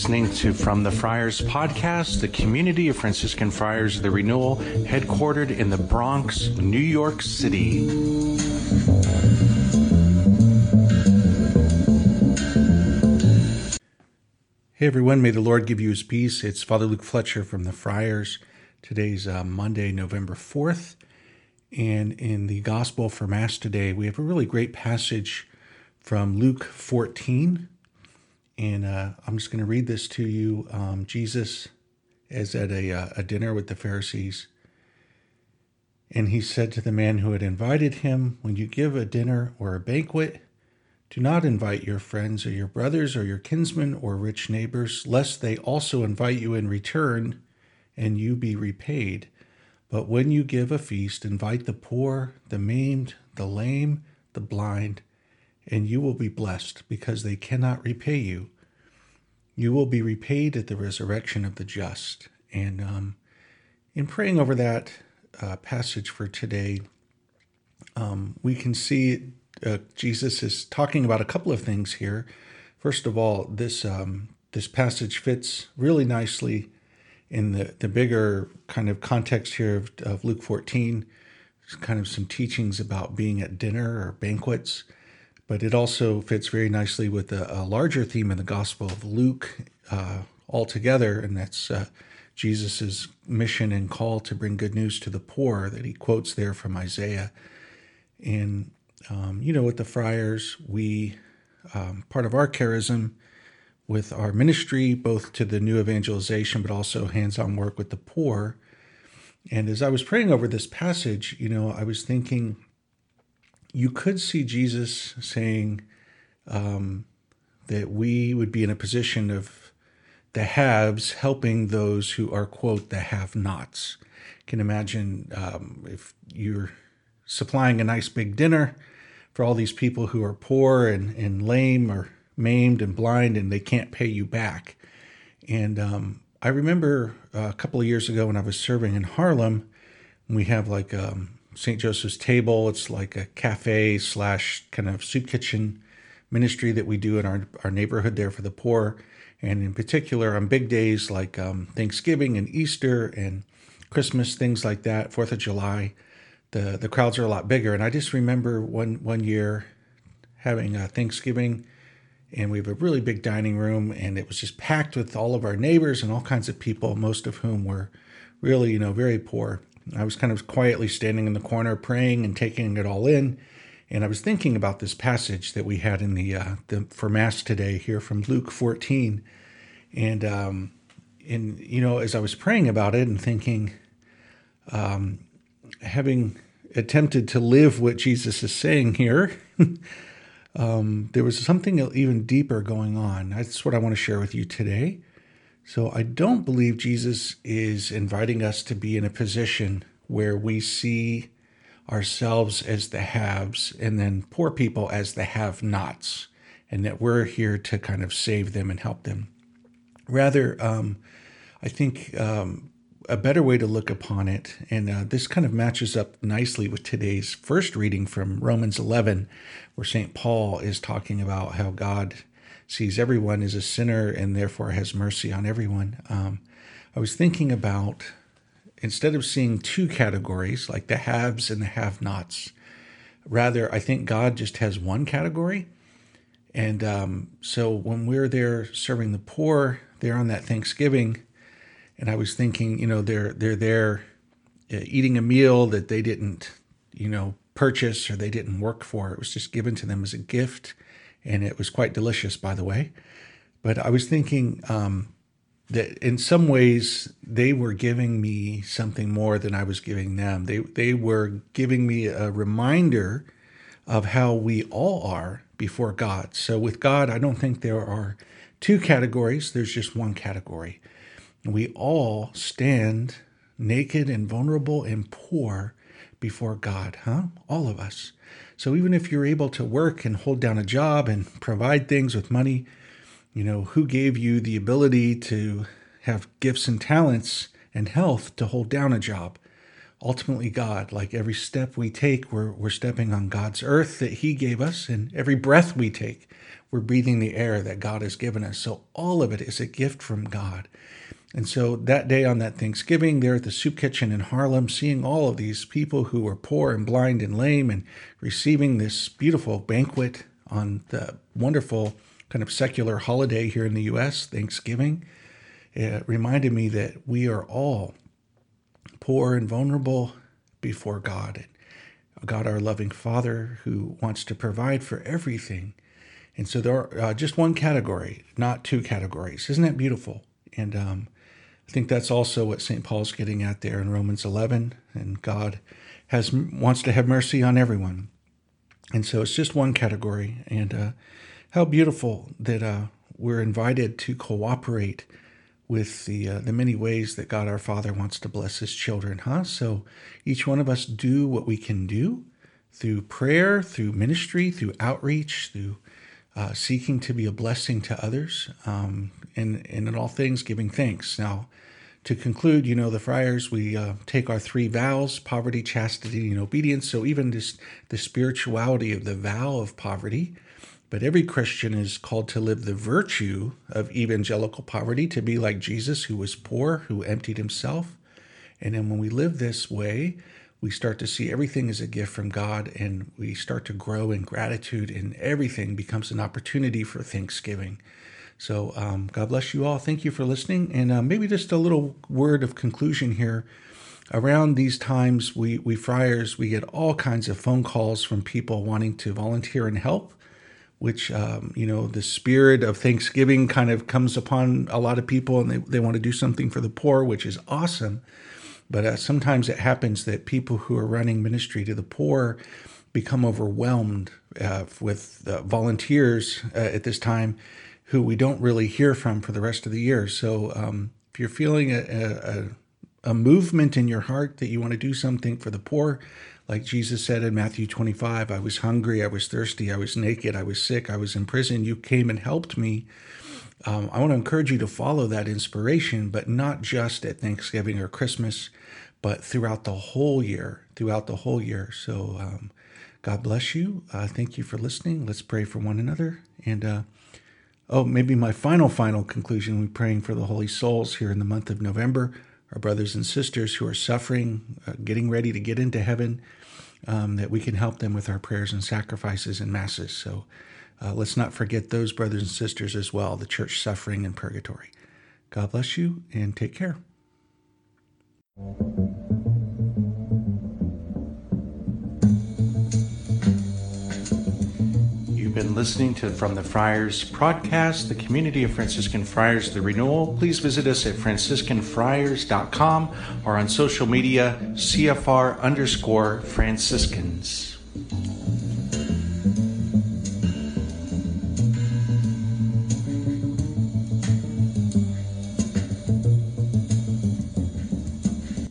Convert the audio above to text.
listening to From the Friars podcast, the community of Franciscan Friars of the Renewal, headquartered in the Bronx, New York City. Hey everyone, may the Lord give you his peace. It's Father Luke Fletcher from the Friars. Today's uh, Monday, November 4th. And in the Gospel for Mass today, we have a really great passage from Luke 14. And uh, I'm just going to read this to you. Um, Jesus is at a, uh, a dinner with the Pharisees. And he said to the man who had invited him, When you give a dinner or a banquet, do not invite your friends or your brothers or your kinsmen or rich neighbors, lest they also invite you in return and you be repaid. But when you give a feast, invite the poor, the maimed, the lame, the blind, and you will be blessed because they cannot repay you. You will be repaid at the resurrection of the just. And um, in praying over that uh, passage for today, um, we can see uh, Jesus is talking about a couple of things here. First of all, this um, this passage fits really nicely in the, the bigger kind of context here of, of Luke 14. There's kind of some teachings about being at dinner or banquets, but it also fits very nicely with a, larger theme in the Gospel of Luke uh, altogether, and that's uh, Jesus' mission and call to bring good news to the poor that he quotes there from Isaiah. And um, you know, with the friars, we, um, part of our charism with our ministry, both to the new evangelization, but also hands on work with the poor. And as I was praying over this passage, you know, I was thinking you could see Jesus saying um, that we would be in a position of the haves helping those who are, quote, the have nots. Can imagine um, if you're supplying a nice big dinner for all these people who are poor and, and lame or maimed and blind and they can't pay you back. And um, I remember a couple of years ago when I was serving in Harlem, we have like um, St. Joseph's Table. It's like a cafe slash kind of soup kitchen ministry that we do in our, our neighborhood there for the poor. And in particular, on big days like um, Thanksgiving and Easter and Christmas, things like that, Fourth of July, the the crowds are a lot bigger. And I just remember one one year having a Thanksgiving, and we have a really big dining room, and it was just packed with all of our neighbors and all kinds of people, most of whom were really you know very poor. I was kind of quietly standing in the corner praying and taking it all in. And I was thinking about this passage that we had in the, uh, the for mass today here from Luke 14, and um, and you know as I was praying about it and thinking, um, having attempted to live what Jesus is saying here, um, there was something even deeper going on. That's what I want to share with you today. So I don't believe Jesus is inviting us to be in a position where we see ourselves as the haves and then poor people as the have nots, and that we're here to kind of save them and help them. Rather, um, I think um, a better way to look upon it, and uh, this kind of matches up nicely with today's first reading from Romans 11, where St. Paul is talking about how God sees everyone as a sinner and therefore has mercy on everyone. Um, I was thinking about instead of seeing two categories like the haves and the have nots, rather, I think God just has one category. And um, so when we're there serving the poor, there on that Thanksgiving, and I was thinking, you know, they're they're there uh, eating a meal that they didn't, you know, purchase or they didn't work for. It was just given to them as a gift, and it was quite delicious, by the way. But I was thinking um, that in some ways they were giving me something more than I was giving them. They they were giving me a reminder of how we all are before God. So with God, I don't think there are two categories. There's just one category. We all stand naked and vulnerable and poor before God, huh? All of us. So even if you're able to work and hold down a job and provide things with money, you know, who gave you the ability to have gifts and talents and health to hold down a job? ultimately God. Like every step we take, we're, we're stepping on God's earth that He gave us, and every breath we take, we're breathing the air that God has given us. So all of it is a gift from God. And so that day on that Thanksgiving, there at the soup kitchen in Harlem, seeing all of these people who were poor and blind and lame and receiving this beautiful banquet on the wonderful kind of secular holiday here in the U.S., Thanksgiving, it reminded me that we are all poor and vulnerable before God. God, our loving Father, who wants to provide for everything. And so there are uh, just one category, not two categories. Isn't that beautiful? And um, I think that's also what St. Paul's getting at there in Romans 11. And God has wants to have mercy on everyone. And so it's just one category. And uh, how beautiful that uh, we're invited to cooperate with the uh, the many ways that God our Father wants to bless His children, huh? So each one of us do what we can do through prayer, through ministry, through outreach, through uh, seeking to be a blessing to others, um, and, and in all things giving thanks. Now, to conclude, you know, the friars, we uh, take our three vows poverty, chastity, and obedience. So, even this, the spirituality of the vow of poverty but every Christian is called to live the virtue of evangelical poverty, to be like Jesus, who was poor, who emptied himself. And then when we live this way, we start to see everything as a gift from God and we start to grow in gratitude, and everything becomes an opportunity for thanksgiving. So, um, God bless you all. Thank you for listening. And uh, maybe just a little word of conclusion here. Around these times, we, we friars, we get all kinds of phone calls from people wanting to volunteer and help which um, you know the spirit of thanksgiving kind of comes upon a lot of people and they, they want to do something for the poor which is awesome but uh, sometimes it happens that people who are running ministry to the poor become overwhelmed uh, with uh, volunteers uh, at this time who we don't really hear from for the rest of the year so um, if you're feeling a, a, a movement in your heart that you want to do something for the poor like Jesus said in Matthew 25, I was hungry, I was thirsty, I was naked, I was sick, I was in prison. You came and helped me. Um, I want to encourage you to follow that inspiration, but not just at Thanksgiving or Christmas, but throughout the whole year, throughout the whole year. So, um, God bless you. Uh, thank you for listening. Let's pray for one another. And, uh, oh, maybe my final, final conclusion we're praying for the holy souls here in the month of November, our brothers and sisters who are suffering, uh, getting ready to get into heaven um, that we can help them with our prayers and sacrifices and masses. So uh, let's not forget those brothers and sisters as well, the church suffering in purgatory. God bless you and take care. You've been listening to From the Friars podcast, the community of Franciscan Friars, the renewal. Please visit us at franciscanfriars.com or on social media, CFR underscore Franciscans.